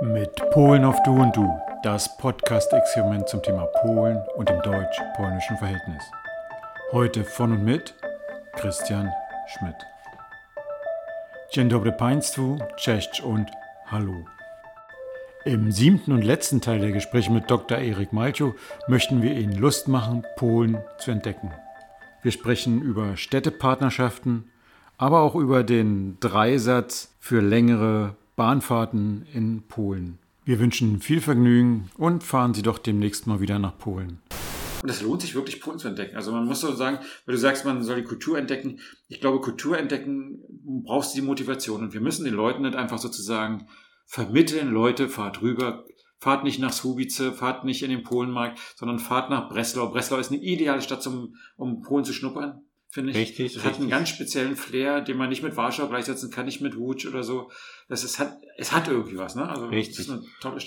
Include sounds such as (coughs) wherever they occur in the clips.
Mit Polen auf Du und Du, das Podcast-Experiment zum Thema Polen und dem deutsch-polnischen Verhältnis. Heute von und mit Christian Schmidt. Dzień dobry Państwu, cześć und hallo. Im siebten und letzten Teil der Gespräche mit Dr. Erik Malchow möchten wir Ihnen Lust machen, Polen zu entdecken. Wir sprechen über Städtepartnerschaften, aber auch über den Dreisatz für längere Bahnfahrten in Polen. Wir wünschen viel Vergnügen und fahren Sie doch demnächst mal wieder nach Polen. Und es lohnt sich wirklich, Polen zu entdecken. Also man muss so sagen, weil du sagst, man soll die Kultur entdecken. Ich glaube, Kultur entdecken brauchst du die Motivation. Und wir müssen den Leuten nicht einfach sozusagen vermitteln, Leute, fahrt rüber, fahrt nicht nach Subice, fahrt nicht in den Polenmarkt, sondern fahrt nach Breslau. Breslau ist eine ideale Stadt, zum, um Polen zu schnuppern finde ich. Richtig. Es hat einen ganz speziellen Flair, den man nicht mit Warschau gleichsetzen kann, nicht mit Łódź oder so. Das ist, hat, es hat irgendwie was, ne? Also, richtig.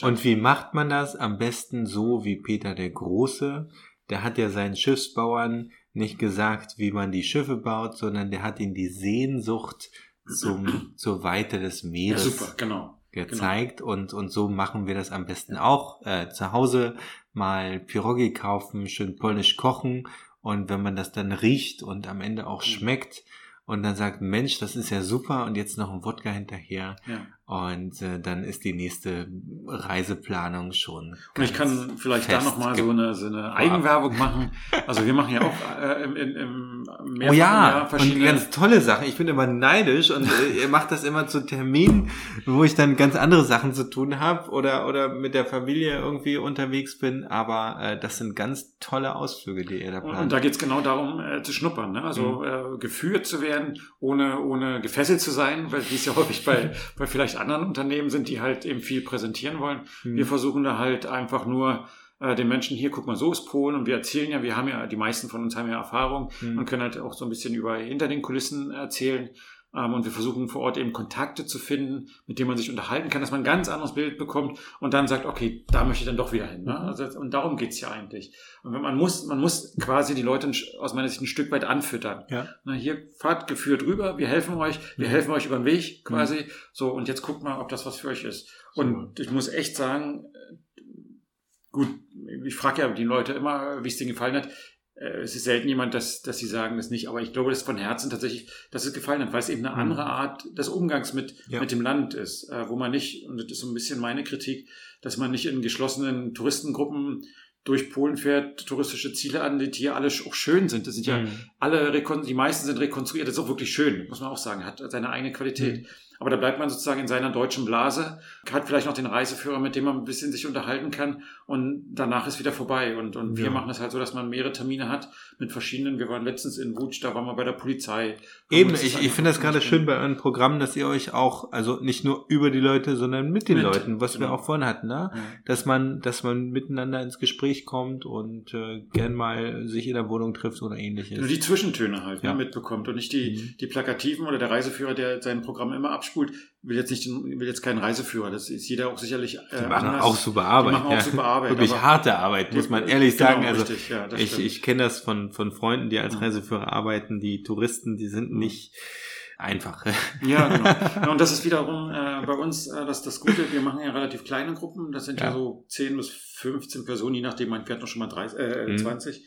Und wie macht man das? Am besten so wie Peter der Große. Der hat ja seinen Schiffsbauern nicht gesagt, wie man die Schiffe baut, sondern der hat ihnen die Sehnsucht zum, (clears throat) zur Weite des Meeres ja, super, genau, gezeigt. Genau. Und, und so machen wir das am besten auch. Äh, zu Hause mal Pirogi kaufen, schön polnisch kochen und wenn man das dann riecht und am Ende auch mhm. schmeckt und dann sagt, Mensch, das ist ja super und jetzt noch ein Wodka hinterher. Ja. Und äh, dann ist die nächste Reiseplanung schon. Und ich kann vielleicht da nochmal so eine, so eine Eigenwerbung machen. Also wir machen ja auch äh, im, im, im Oh ja, und ganz tolle Sachen. Ich bin immer neidisch und äh, ihr macht das immer zu Terminen, wo ich dann ganz andere Sachen zu tun habe oder, oder mit der Familie irgendwie unterwegs bin. Aber äh, das sind ganz tolle Ausflüge, die ihr da plant. Und da geht's genau darum, äh, zu schnuppern. Ne? Also mhm. äh, geführt zu werden, ohne, ohne gefesselt zu sein, weil wie es ja (laughs) häufig bei, bei vielleicht anderen Unternehmen sind, die halt eben viel präsentieren wollen. Mhm. Wir versuchen da halt einfach nur äh, den Menschen hier, guck mal, so ist Polen und wir erzählen ja, wir haben ja, die meisten von uns haben ja Erfahrung mhm. und können halt auch so ein bisschen über hinter den Kulissen erzählen. Ähm, und wir versuchen vor Ort eben Kontakte zu finden, mit denen man sich unterhalten kann, dass man ein ganz anderes Bild bekommt und dann sagt, okay, da möchte ich dann doch wieder hin. Ne? Mhm. Also, und darum geht's ja eigentlich. Und wenn man muss, man muss quasi die Leute aus meiner Sicht ein Stück weit anfüttern. Ja. Na, hier fahrt geführt rüber, wir helfen euch, wir mhm. helfen euch über den Weg quasi. Mhm. So, und jetzt guckt mal, ob das was für euch ist. Und ich muss echt sagen, gut, ich frage ja die Leute immer, wie es denen gefallen hat. Äh, es ist selten jemand, dass, dass sie sagen das nicht, aber ich glaube, das ist von Herzen tatsächlich, dass es gefallen hat, weil es eben eine mhm. andere Art des Umgangs mit, ja. mit dem Land ist, äh, wo man nicht, und das ist so ein bisschen meine Kritik, dass man nicht in geschlossenen Touristengruppen durch Polen fährt, touristische Ziele an, die hier alle auch schön sind. Das sind ja mhm. alle, die meisten sind rekonstruiert, das ist auch wirklich schön, muss man auch sagen, hat seine eigene Qualität. Mhm. Aber da bleibt man sozusagen in seiner deutschen Blase, hat vielleicht noch den Reiseführer, mit dem man ein bisschen sich unterhalten kann und danach ist wieder vorbei. Und, und wir machen das halt so, dass man mehrere Termine hat mit verschiedenen. Wir waren letztens in Wutsch, da waren wir bei der Polizei. Eben, ich, ich finde das gerade schön bei euren Programmen, dass ihr euch auch, also nicht nur über die Leute, sondern mit den mit, Leuten, was genau. wir auch vorhin hatten, ne? Ja. dass man, dass man miteinander ins Gespräch kommt und äh, gern mal sich in der Wohnung trifft oder ähnliches. Nur die Zwischentöne halt ne, ja. ne, mitbekommt und nicht die, mhm. die Plakativen oder der Reiseführer, der sein Programm immer abspult will jetzt nicht, will jetzt keinen Reiseführer. Das ist jeder auch sicherlich. Äh, die machen anders. auch super Arbeit. Die machen auch ja. super Arbeit. Wirklich harte Arbeit, muss man ehrlich genau, sagen. Also richtig, ja, ich, ich kenne das von, von Freunden, die als Reiseführer arbeiten. Die Touristen, die sind nicht einfach. (laughs) Ja, genau. und das ist wiederum äh, bei uns äh, das, das Gute. Wir machen ja relativ kleine Gruppen. Das sind ja, ja so 10 bis 15 Personen, je nachdem, man fährt noch schon mal 30, äh, mhm. 20.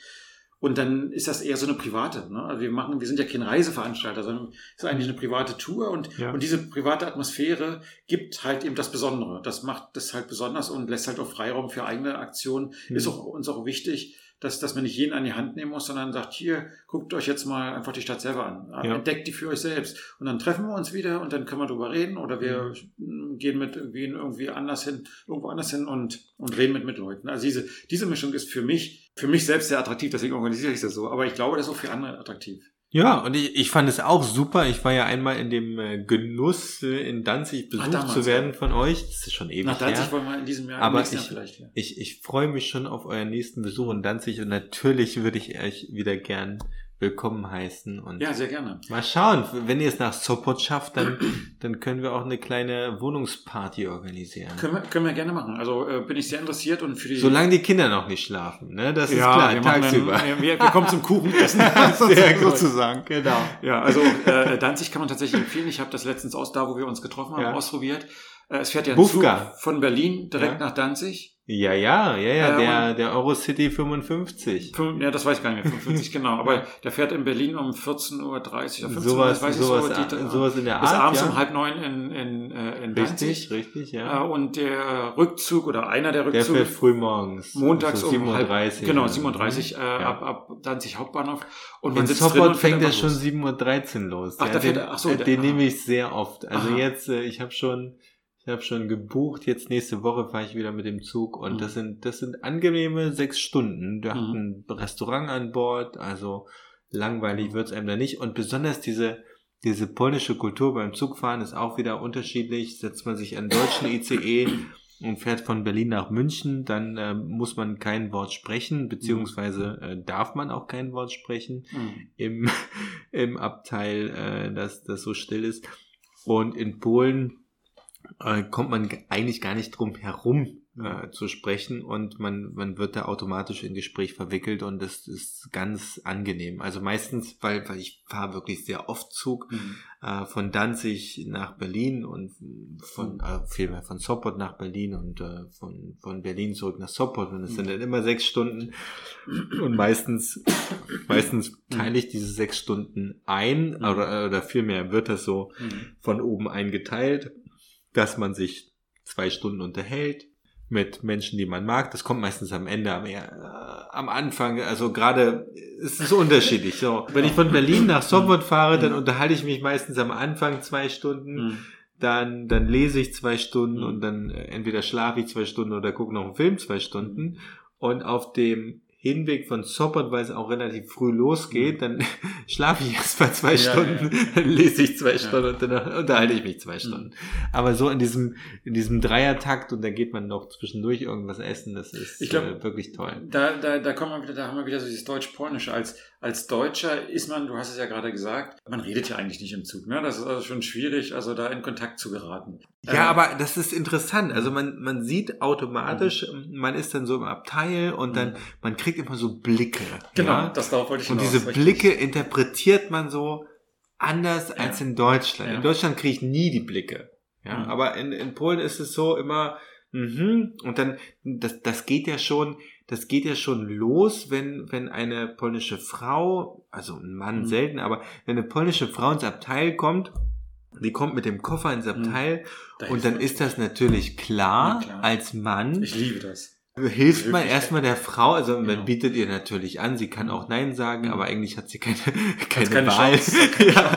Und dann ist das eher so eine private. Ne? Also wir machen, wir sind ja kein Reiseveranstalter, sondern es ist eigentlich eine private Tour und, ja. und diese private Atmosphäre gibt halt eben das Besondere. Das macht das halt besonders und lässt halt auch Freiraum für eigene Aktionen. Mhm. Ist auch uns auch wichtig, dass, dass man nicht jeden an die Hand nehmen muss, sondern sagt, hier, guckt euch jetzt mal einfach die Stadt selber an. Ja. Entdeckt die für euch selbst. Und dann treffen wir uns wieder und dann können wir drüber reden oder wir mhm. gehen mit irgendwie irgendwie anders hin, irgendwo anders hin und, und reden mit, mit Leuten. Also diese, diese Mischung ist für mich, für mich selbst sehr attraktiv, deswegen organisiere ich das so. Aber ich glaube, das ist auch für andere attraktiv. Ja, und ich, ich fand es auch super. Ich war ja einmal in dem äh, Genuss, äh, in Danzig besucht Ach, zu werden von euch. Das ist schon ewig Nach Danzig her. wollen wir in diesem Jahr, Aber ich, Jahr vielleicht. Ja. Ich, ich freue mich schon auf euren nächsten Besuch in Danzig und natürlich würde ich euch wieder gern willkommen heißen. Und ja, sehr gerne. Mal schauen, wenn ihr es nach Sopot schafft, dann, dann können wir auch eine kleine Wohnungsparty organisieren. Können wir, können wir gerne machen. Also äh, bin ich sehr interessiert und für die. Solange die Kinder noch nicht schlafen, ne? Das ist ja, klar, wir tagsüber. Einen, wir, wir kommen zum Kuchenessen. (laughs) (laughs) sehr sozusagen, genau. Ja, also äh, Danzig kann man tatsächlich empfehlen. Ich habe das letztens aus da, wo wir uns getroffen haben, ja. ausprobiert. Äh, es fährt ja ein Bufka. Zug von Berlin direkt Ja. nach Danzig. Ja, ja, ja, ja, Äh, der, der Eurocity 55. Fünf- Ja, das weiß ich gar nicht mehr, 45 (laughs) genau. Aber der fährt in Berlin um 14.30 Uhr oder 15 Uhr, Sowas, weiß ich sowas, so. Die, sowas in der bis Art. abends ja. um halb neun in, in, äh, in Danzig. Richtig, richtig, Äh, ja. Und der Rückzug oder einer der Der Rückzüge fährt früh morgens. montags so um 37. halb, genau, ja. 37 äh, Ja. ab, ab Danzig Hauptbahnhof. Und In sitzt drin und fährt fängt er schon los. 7.13 Uhr los. Ach, ja, da fährt den, er- ach so, äh, der- den aha. nehme ich sehr oft. Also Aha. jetzt, äh, ich habe schon, ich habe schon gebucht. Jetzt nächste Woche fahre ich wieder mit dem Zug und Mhm. das sind, das sind angenehme sechs Stunden. Wir Mhm. hatten ein Restaurant an Bord, also langweilig wird's einem da nicht. Und besonders diese, diese polnische Kultur beim Zugfahren ist auch wieder unterschiedlich. Setzt man sich an deutschen (coughs) ICE und fährt von Berlin nach München, dann äh, muss man kein Wort sprechen, beziehungsweise äh, darf man auch kein Wort sprechen Mhm. im, (laughs) im Abteil, äh, dass das so still ist. Und in Polen äh, kommt man eigentlich gar nicht drum herum äh, zu sprechen und man, man wird da automatisch in Gespräch verwickelt und das ist ganz angenehm. Also meistens, weil, weil ich fahre wirklich sehr oft Zug, Mhm. äh, von Danzig nach Berlin und von äh, vielmehr von Sopot nach Berlin und äh, von, von Berlin zurück nach Sopot und es sind dann immer sechs Stunden und meistens meistens teile ich diese sechs Stunden ein Mhm. oder, oder vielmehr wird das so Mhm. von oben eingeteilt, dass man sich zwei Stunden unterhält mit Menschen, die man mag. Das kommt meistens am Ende, am, äh, am Anfang. Also gerade es ist unterschiedlich. So, wenn ich von Berlin nach Sopot fahre, dann unterhalte ich mich meistens am Anfang zwei Stunden. Mhm. Dann, dann lese ich zwei Stunden Mhm. und dann äh, entweder schlafe ich zwei Stunden oder gucke noch einen Film zwei Stunden. Und auf dem Hinweg von Sopot, weil es auch relativ früh losgeht, dann (laughs) schlafe ich erst mal zwei Mhm. Ja, Stunden, ja. dann lese ich zwei Ja. Stunden und dann unterhalte ich mich zwei Mhm. Stunden. Aber so in diesem, in diesem Dreiertakt und da geht man noch zwischendurch irgendwas essen, das ist Ich glaub, äh, wirklich toll. Da, da, da kommen wir wieder, da haben wir wieder so dieses Deutsch-Polnische. Als, als Deutscher ist man, du hast es ja gerade gesagt, man redet ja eigentlich nicht im Zug. Ne? Das ist also schon schwierig, also da in Kontakt zu geraten. Ja, Äh, aber das ist interessant. Also man, man sieht automatisch, man ist dann so im Abteil und dann, man kriegt immer so Blicke. Genau, Ja? das darauf wollte ich Und hinaus, diese richtig. Blicke interpretiert man so anders Ja. als in Deutschland. Ja. In Deutschland kriege ich nie die Blicke. Ja, Mhm. aber in, in Polen ist es so immer, mhm, und dann, das, das geht ja schon, das geht ja schon los, wenn, wenn eine polnische Frau, also ein Mann Mhm. selten, aber wenn eine polnische Frau ins Abteil kommt, die kommt mit dem Koffer ins Abteil Da und dann man. ist das natürlich klar, klar. als Mann Ich liebe das. hilft man erstmal der Frau, also man Genau. bietet ihr natürlich an, sie kann auch Nein sagen, Mhm. aber eigentlich hat sie keine, keine, keine Wahl. Chance, keine (laughs) ja.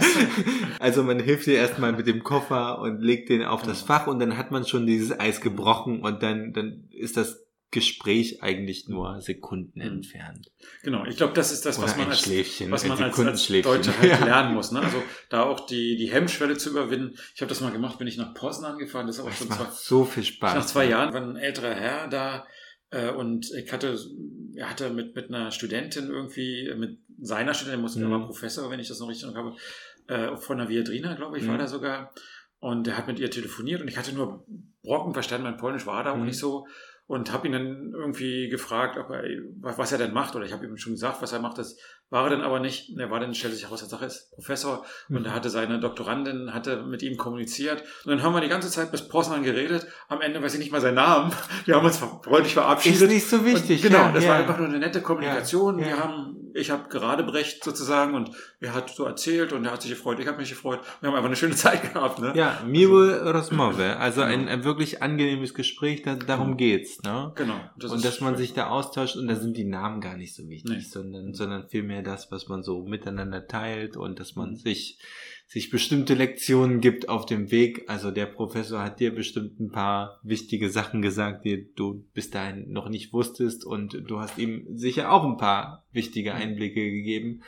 Also man hilft ihr erstmal mit dem Koffer und legt den auf das Mhm. Fach und dann hat man schon dieses Eis gebrochen und dann, dann ist das Gespräch eigentlich nur Sekunden Mhm. entfernt. Genau, ich glaube, das ist das, was man als, was man als, als. Deutscher halt (laughs) Ja. lernen muss. Ne? Also da auch die, die Hemmschwelle zu überwinden. Ich habe das mal gemacht, bin ich nach Poznan gefahren, das ist auch Das schon zwei, so viel Spaß. nach zwei Jahren war ein älterer Herr da äh, und ich hatte, er hatte mit, mit einer Studentin irgendwie, äh, mit seiner Studentin, musste Mhm. er war Professor, wenn ich das noch richtig noch habe, äh, von der Viadrina, glaube ich, war Mhm. da sogar. Und er hat mit ihr telefoniert und ich hatte nur Brocken verstanden, mein Polnisch war da auch Mhm. nicht so. Und habe ihn dann irgendwie gefragt, ob er, was er denn macht. Oder ich habe ihm schon gesagt, was er macht. Das war er dann aber nicht. Er war dann, stellte sich heraus, er ist Professor. Und Mhm. er hatte seine Doktorandin, hatte mit ihm kommuniziert. Und dann haben wir die ganze Zeit bis Poznan geredet. Am Ende weiß ich nicht mal seinen Namen. (laughs) Wir haben uns freundlich verabschiedet. Ist nicht so wichtig. Und genau, ja, das ja. war einfach nur eine nette Kommunikation. Ja. Wir haben, ich habe gerade Brecht sozusagen und er hat so erzählt und er hat sich gefreut, ich habe mich gefreut. Wir haben einfach eine schöne (laughs) Zeit gehabt. Ne? Ja, miłe rozmowy, also ein, ein wirklich angenehmes Gespräch, da, darum Genau. geht's, ne? Genau. und ist dass man schön. sich da austauscht und da sind die Namen gar nicht so wichtig, Nee. sondern, sondern vielmehr das, was man so miteinander teilt und dass man Mhm. sich, sich bestimmte Lektionen gibt auf dem Weg. Also der Professor hat dir bestimmt ein paar wichtige Sachen gesagt, die du bis dahin noch nicht wusstest und du hast ihm sicher auch ein paar wichtige Einblicke gegeben.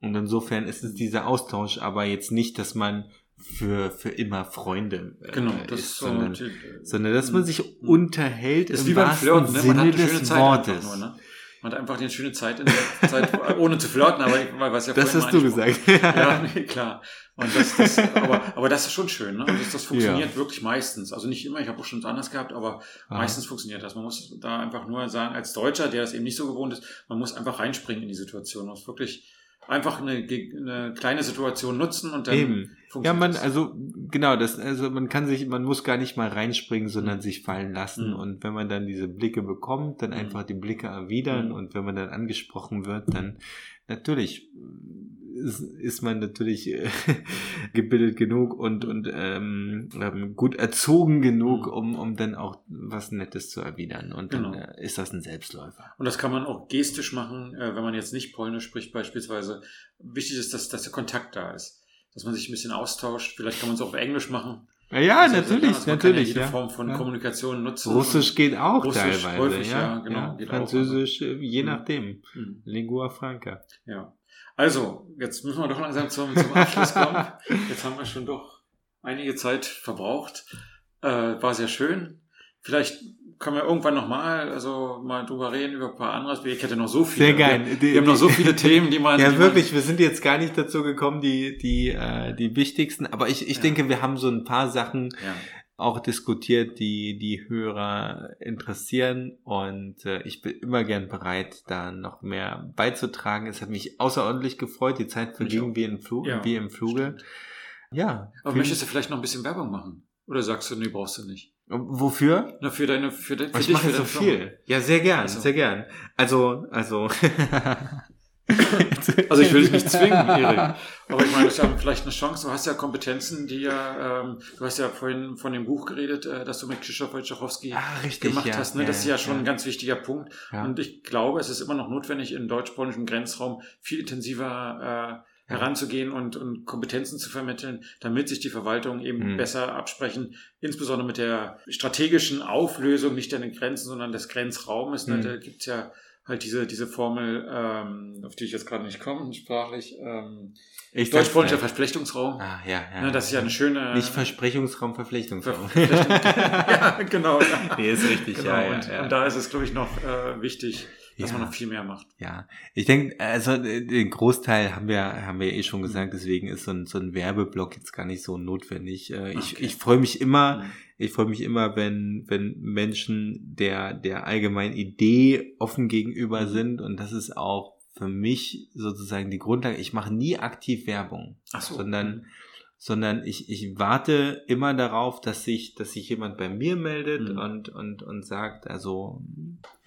Und insofern ist es dieser Austausch, aber jetzt nicht, dass man für, für immer Freunde äh, Genau, das ist, ist so. sondern, die- sondern dass man sich Mhm. unterhält ist im wie beim wahrsten Flirten, ne? Sinne des Wortes. nur, ne? Man hat einfach eine schöne Zeit in der (laughs) Zeit, ohne zu flirten, aber ich, weil was ja Das hast du gesagt. Ja, (laughs) nee, klar. Und das, das, aber, aber das ist schon schön, ne? Und das, das funktioniert Ja. wirklich meistens. Also nicht immer, ich habe auch schon anders gehabt, aber Ah. meistens funktioniert das. Man muss da einfach nur sagen, als Deutscher, der das eben nicht so gewohnt ist, man muss einfach reinspringen in die Situation. Man muss wirklich einfach eine, eine kleine Situation nutzen und dann Eben. Ja, man, also genau, das, also man kann sich, man muss gar nicht mal reinspringen, sondern mhm. sich fallen lassen. Mhm. Und wenn man dann diese Blicke bekommt, dann mhm. einfach die Blicke erwidern mhm. und wenn man dann angesprochen wird, dann natürlich ist, ist man natürlich äh, (laughs) gebildet genug und, und ähm, ähm, gut erzogen genug, mhm. um, um dann auch was Nettes zu erwidern. Und dann genau. äh, ist das ein Selbstläufer. Und das kann man auch gestisch machen, äh, wenn man jetzt nicht Polnisch spricht beispielsweise. Wichtig ist, dass, dass der Kontakt da ist. Dass man sich ein bisschen austauscht. Vielleicht kann man es auch auf Englisch machen. Ja, ja also, natürlich, also natürlich. Ja jede ja. Form von ja. Kommunikation nutzen. Russisch geht auch Russisch teilweise. Häufig, ja, genau. Französisch, auch, je mhm. nachdem. Mhm. Lingua franca. Ja. Also, jetzt müssen wir doch langsam zum, zum Abschluss kommen. (laughs) Jetzt haben wir schon doch einige Zeit verbraucht. Äh, war sehr schön. Vielleicht können wir irgendwann nochmal, also mal drüber reden über ein paar andere Aspekte. Ich hätte noch so viele. Sehr geil. Wir, wir haben noch so viele (laughs) Themen, die man. Ja, die wirklich. Man, wir sind jetzt gar nicht dazu gekommen, die die äh, die wichtigsten. Aber ich ich ja. denke, wir haben so ein paar Sachen, ja auch diskutiert, die die Hörer interessieren und äh, ich bin immer gern bereit, da noch mehr beizutragen. Es hat mich außerordentlich gefreut. Die Zeit verging wie im, Flug, ja, wie im Fluge. Stimmt. Ja. Aber möchtest du vielleicht noch ein bisschen Werbung machen? Oder sagst du, nee, brauchst du nicht? Wofür? Na, für deine, für, de, für ich dich, mache so viel. Ja, sehr gern, also. sehr gern. Also, also. (laughs) (laughs) also ich will dich nicht zwingen, (laughs) Erik. Aber ich meine, ist ja vielleicht eine Chance. Du hast ja Kompetenzen, die ja, ähm, du hast ja vorhin von dem Buch geredet, äh, das du mit Krzysztof Wojciechowski ah, gemacht ja, hast. Ne? Ja, das ist ja schon ja. ein ganz wichtiger Punkt. Und ich glaube, es ist immer noch notwendig, im deutsch-polnischen Grenzraum viel intensiver äh, heranzugehen und, und Kompetenzen zu vermitteln, damit sich die Verwaltung eben mhm. besser absprechen, insbesondere mit der strategischen Auflösung nicht an den Grenzen, sondern des Grenzraumes. Ne? Mhm. Da gibt's ja halt diese, diese Formel, ähm, auf die ich jetzt gerade nicht komme, (laughs) sprachlich, ähm, ich Deutsch-polnischer Versprechtungsraum. Ah, ja, ja. Ne, das ist ja eine schöne. (laughs) Nicht Versprechungsraum, Verflechtungsraum. (laughs) ja, genau. Ja. Nee, ist richtig, genau. ja, und, ja, und da ist es, glaube ich, noch äh, wichtig, dass man noch viel mehr macht. Ja, ich denke, also den Großteil haben wir haben wir eh schon gesagt, deswegen ist so ein, so ein Werbeblock jetzt gar nicht so notwendig. Äh, ich okay. ich freue mich immer, mhm. Ich freue mich immer, wenn wenn Menschen der der allgemeinen Idee offen gegenüber mhm. sind und das ist auch für mich sozusagen die Grundlage. Ich mache nie aktiv Werbung, Ach so. sondern mhm. sondern ich, ich warte immer darauf, dass sich, dass sich jemand bei mir meldet mhm. und, und, und sagt, also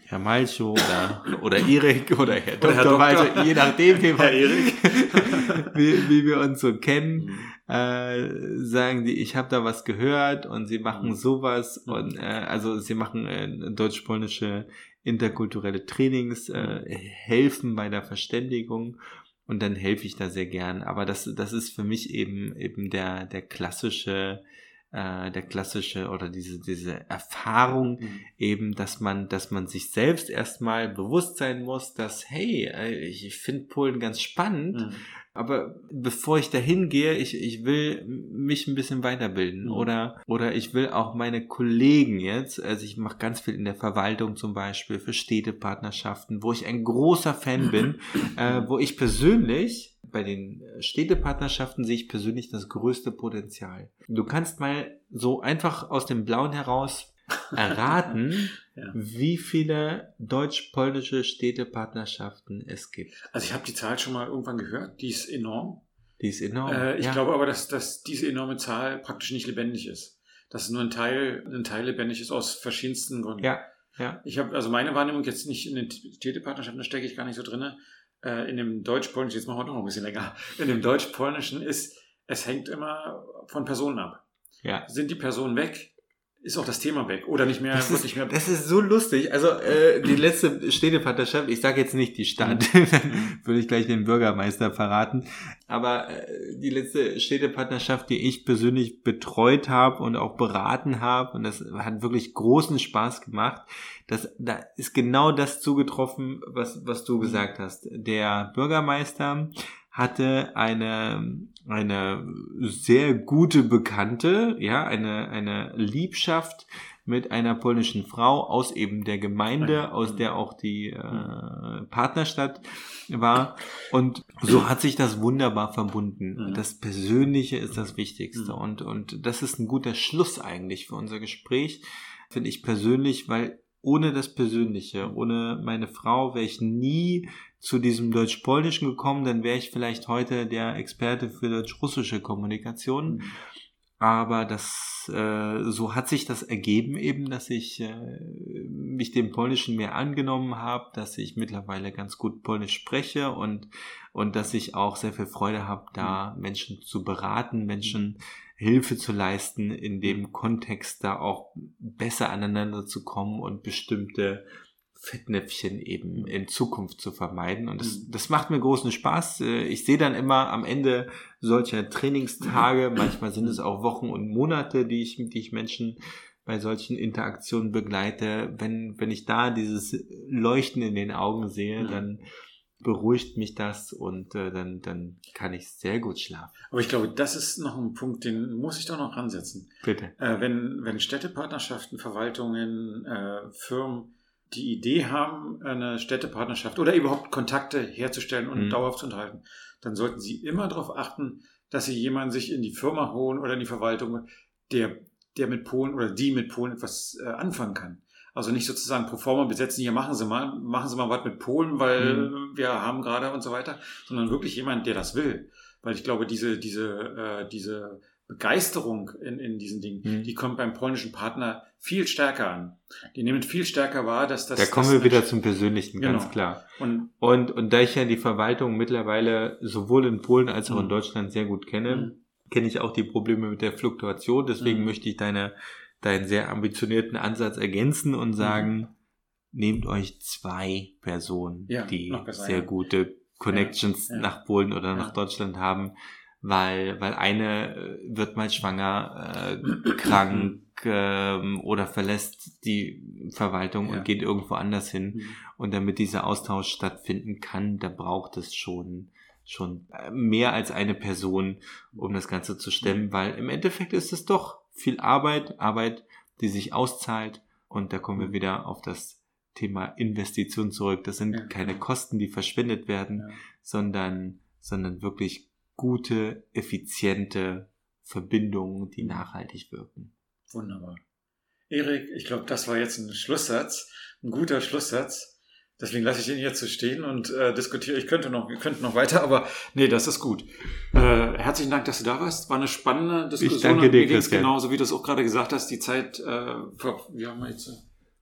Herr Malcho oder, oder Erik oder Herr Doktor, Herr Doktor. Also je nachdem, wie, Herr Erik. (laughs) wie, wie wir uns so kennen, mhm. äh, sagen die, ich habe da was gehört und sie machen mhm. sowas mhm. und äh, also sie machen äh, deutsch-polnische interkulturelle Trainings, äh, mhm. helfen bei der Verständigung und dann helfe ich da sehr gern. Aber das, das ist für mich eben eben der der klassische äh, der klassische oder diese, diese Erfahrung mhm. eben, dass man, dass man sich selbst erstmal bewusst sein muss, dass, hey, äh, ich, ich finde Polen ganz spannend, mhm. aber bevor ich dahin gehe, ich, ich will mich ein bisschen weiterbilden mhm. oder, oder ich will auch meine Kollegen jetzt, also ich mache ganz viel in der Verwaltung zum Beispiel für Städtepartnerschaften, wo ich ein großer Fan bin, (clears throat) äh, wo ich persönlich bei den Städtepartnerschaften sehe ich persönlich das größte Potenzial. Du kannst mal so einfach aus dem Blauen heraus (laughs) erraten, ja. wie viele deutsch-polnische Städtepartnerschaften es gibt. Also ich habe die Zahl schon mal irgendwann gehört, die ist enorm. Die ist enorm. Äh, ich ja. glaube aber, dass, dass diese enorme Zahl praktisch nicht lebendig ist. Dass nur ein Teil, ein Teil lebendig ist aus verschiedensten Gründen. Ja. Ja. Ich habe also meine Wahrnehmung jetzt nicht in den Städtepartnerschaften, da stecke ich gar nicht so drinne äh, in dem Deutsch-Polnischen, jetzt machen wir noch ein bisschen länger, in dem Deutsch-Polnischen ist, es hängt immer von Personen ab. Ja. Sind die Personen weg, ist auch das Thema weg oder nicht mehr das ist, mehr. Das ist so lustig. Also äh, die letzte Städtepartnerschaft, ich sage jetzt nicht die Stadt, mhm. (laughs) würde ich gleich den Bürgermeister verraten, aber äh, die letzte Städtepartnerschaft, die ich persönlich betreut habe und auch beraten habe und das hat wirklich großen Spaß gemacht. Das, da ist genau das zugetroffen, was was du gesagt hast. Der Bürgermeister hatte eine, eine sehr gute Bekannte, ja, eine, eine Liebschaft mit einer polnischen Frau aus eben der Gemeinde, aus der auch die äh, Partnerstadt war. Und so hat sich das wunderbar verbunden. Das Persönliche ist das Wichtigste. Und, und das ist ein guter Schluss eigentlich für unser Gespräch, finde ich persönlich, weil ohne das Persönliche, ohne meine Frau wäre ich nie zu diesem Deutsch-Polnischen gekommen, dann wäre ich vielleicht heute der Experte für deutsch-russische Kommunikation. Mhm. Aber das, äh, so hat sich das ergeben eben, dass ich äh, mich dem Polnischen mehr angenommen habe, dass ich mittlerweile ganz gut Polnisch spreche und, und dass ich auch sehr viel Freude habe, da mhm. Menschen zu beraten, Menschen Hilfe zu leisten, in dem Kontext da auch besser aneinander zu kommen und bestimmte Fettnäpfchen eben in Zukunft zu vermeiden. Und das, mhm. das macht mir großen Spaß. Äh, ich sehe dann immer am Ende solcher Trainingstage, (laughs) manchmal sind es auch Wochen und Monate, die ich, die ich Menschen bei solchen Interaktionen begleite. Wenn, wenn ich da dieses Leuchten in den Augen sehe, dann beruhigt mich das und äh, dann, dann kann ich sehr gut schlafen. Aber ich glaube, das ist noch ein Punkt, den muss ich doch noch ransetzen. Bitte. Äh, wenn, wenn Städtepartnerschaften, Verwaltungen, äh, Firmen die Idee haben, eine Städtepartnerschaft oder überhaupt Kontakte herzustellen und mhm. dauerhaft zu unterhalten, dann sollten sie immer darauf achten, dass sie jemanden sich in die Firma holen oder in die Verwaltung, der, der mit Polen oder die mit Polen etwas äh, anfangen kann. Also nicht sozusagen pro forma besetzen, hier machen Sie mal, machen Sie mal was mit Polen, weil mhm. wir haben gerade und so weiter, sondern wirklich jemand, der das will. Weil ich glaube, diese, diese, äh, diese Begeisterung in, in diesen Dingen, mhm. die kommt beim polnischen Partner viel stärker an. Die nehmen viel stärker wahr, dass das. Da kommen wir wieder zum Persönlichen, genau. ganz klar. Und, und, und da ich ja die Verwaltung mittlerweile sowohl in Polen als auch mhm. in Deutschland sehr gut kenne, mhm. kenne ich auch die Probleme mit der Fluktuation. Deswegen mhm. möchte ich deine, deinen sehr ambitionierten Ansatz ergänzen und mhm. sagen, nehmt euch zwei Personen, ja, die sehr gute Connections ja, ja. nach Polen oder nach Deutschland haben weil, weil eine äh, wird mal schwanger, äh, (clears throat) krank ähm, oder verlässt die Verwaltung ja. und geht irgendwo anders hin. Mhm. Und damit dieser Austausch stattfinden kann, da braucht es schon schon äh, mehr als eine Person, um das Ganze zu stemmen, mhm. weil im Endeffekt ist es doch viel Arbeit, Arbeit, die sich auszahlt. Und da kommen wir mhm. wieder auf das Thema Investition zurück. Das sind ja. keine Kosten, die verschwendet werden, ja. sondern, sondern wirklich gute, effiziente Verbindungen, die nachhaltig wirken. Wunderbar. Erik, ich glaube, das war jetzt ein Schlusssatz, ein guter Schlusssatz. Deswegen lasse ich ihn jetzt so stehen und äh, diskutiere. Ich könnte noch, wir könnten noch weiter, aber nee, das ist gut. Äh, herzlichen Dank, dass du da warst. War eine spannende Diskussion. Ich danke dir, Christian. Genauso wie du es auch gerade gesagt hast, die Zeit, äh, wir haben jetzt,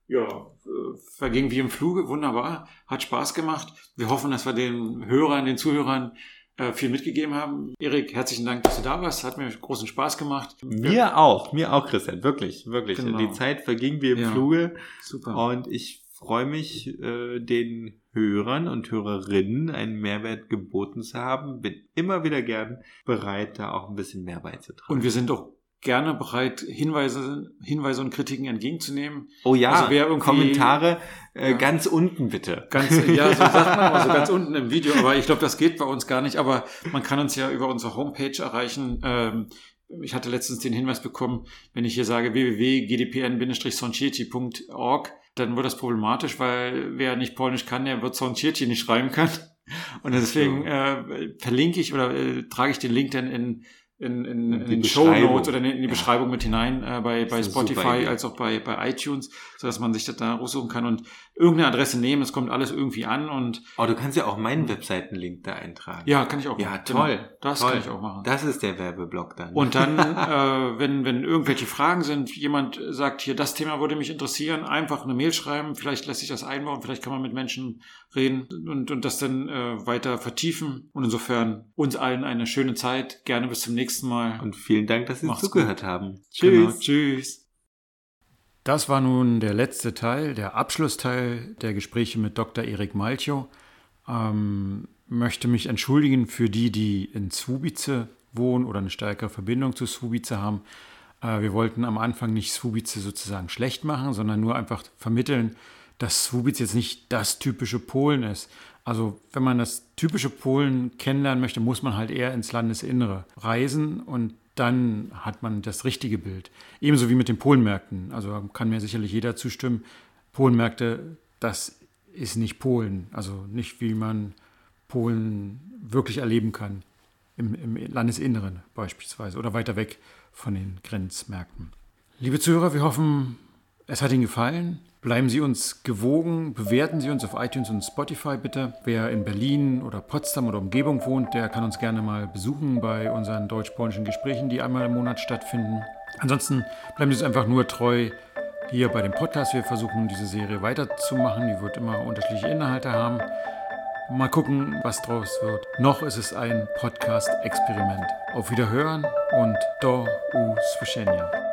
ja, äh, verging wie im Fluge. Wunderbar. Hat Spaß gemacht. Wir hoffen, dass wir den Hörern, den Zuhörern äh, viel mitgegeben haben. Erik, herzlichen Dank, dass du da warst. Hat mir großen Spaß gemacht. Mir auch, mir auch, Christian. Wirklich, wirklich. Genau. Die Zeit verging wie im ja, Fluge. Super. Und ich freue mich, äh, den Hörern und Hörerinnen einen Mehrwert geboten zu haben. Bin immer wieder gern bereit, da auch ein bisschen mehr beizutragen. Und wir sind auch gerne bereit, Hinweise, Hinweise und Kritiken entgegenzunehmen. Oh ja, also wer irgendwie, Kommentare äh, ja, ganz unten bitte. Ganz, ja, so (laughs) sagt man mal so ganz unten im Video, aber ich glaube, das geht bei uns gar nicht. Aber man kann uns ja über unsere Homepage erreichen. Ähm, ich hatte letztens den Hinweis bekommen, wenn ich hier sage www.gdpn-soncieci.org, dann wird das problematisch, weil wer nicht Polnisch kann, der wird Soncieci nicht schreiben können. Und deswegen äh, verlinke ich oder äh, trage ich den Link dann in in, in, in den Show Notes oder in die ja. Beschreibung mit hinein äh, bei, bei Spotify als auch bei, bei iTunes, so dass man sich das da raussuchen kann und irgendeine Adresse nehmen, es kommt alles irgendwie an und. Oh, du kannst ja auch meinen Webseitenlink da eintragen. Ja, kann ich auch. Ja, machen. toll. Genau. Das toll. kann ich auch machen. Das ist der Werbeblock dann. Und dann, (laughs) äh, wenn, wenn irgendwelche Fragen sind, jemand sagt hier, das Thema würde mich interessieren, einfach eine Mail schreiben, vielleicht lässt sich das einbauen, vielleicht kann man mit Menschen reden und, und das dann äh, weiter vertiefen. Und insofern uns allen eine schöne Zeit. Gerne bis zum nächsten Mal. Und vielen Dank, dass Sie Macht's zugehört gut. haben. Tschüss. Genau. Tschüss. Das war nun der letzte Teil, der Abschlussteil der Gespräche mit Dr. Erik Malchow. Ähm, möchte mich entschuldigen für die, die in Zwobice wohnen oder eine stärkere Verbindung zu Zwobice haben. Äh, wir wollten am Anfang nicht Zwobice sozusagen schlecht machen, sondern nur einfach vermitteln, dass Swubitz jetzt nicht das typische Polen ist. Also wenn man das typische Polen kennenlernen möchte, muss man halt eher ins Landesinnere reisen und dann hat man das richtige Bild. Ebenso wie mit den Polenmärkten. Also kann mir sicherlich jeder zustimmen. Polenmärkte, das ist nicht Polen. Also nicht, wie man Polen wirklich erleben kann. Im, im Landesinneren beispielsweise oder weiter weg von den Grenzmärkten. Liebe Zuhörer, wir hoffen, es hat Ihnen gefallen. Bleiben Sie uns gewogen, bewerten Sie uns auf iTunes und Spotify bitte. Wer in Berlin oder Potsdam oder Umgebung wohnt, der kann uns gerne mal besuchen bei unseren deutsch-polnischen Gesprächen, die einmal im Monat stattfinden. Ansonsten bleiben Sie uns einfach nur treu hier bei dem Podcast. Wir versuchen diese Serie weiterzumachen. Die wird immer unterschiedliche Inhalte haben. Mal gucken, was draus wird. Noch ist es ein Podcast-Experiment. Auf Wiederhören und do u słyszenia.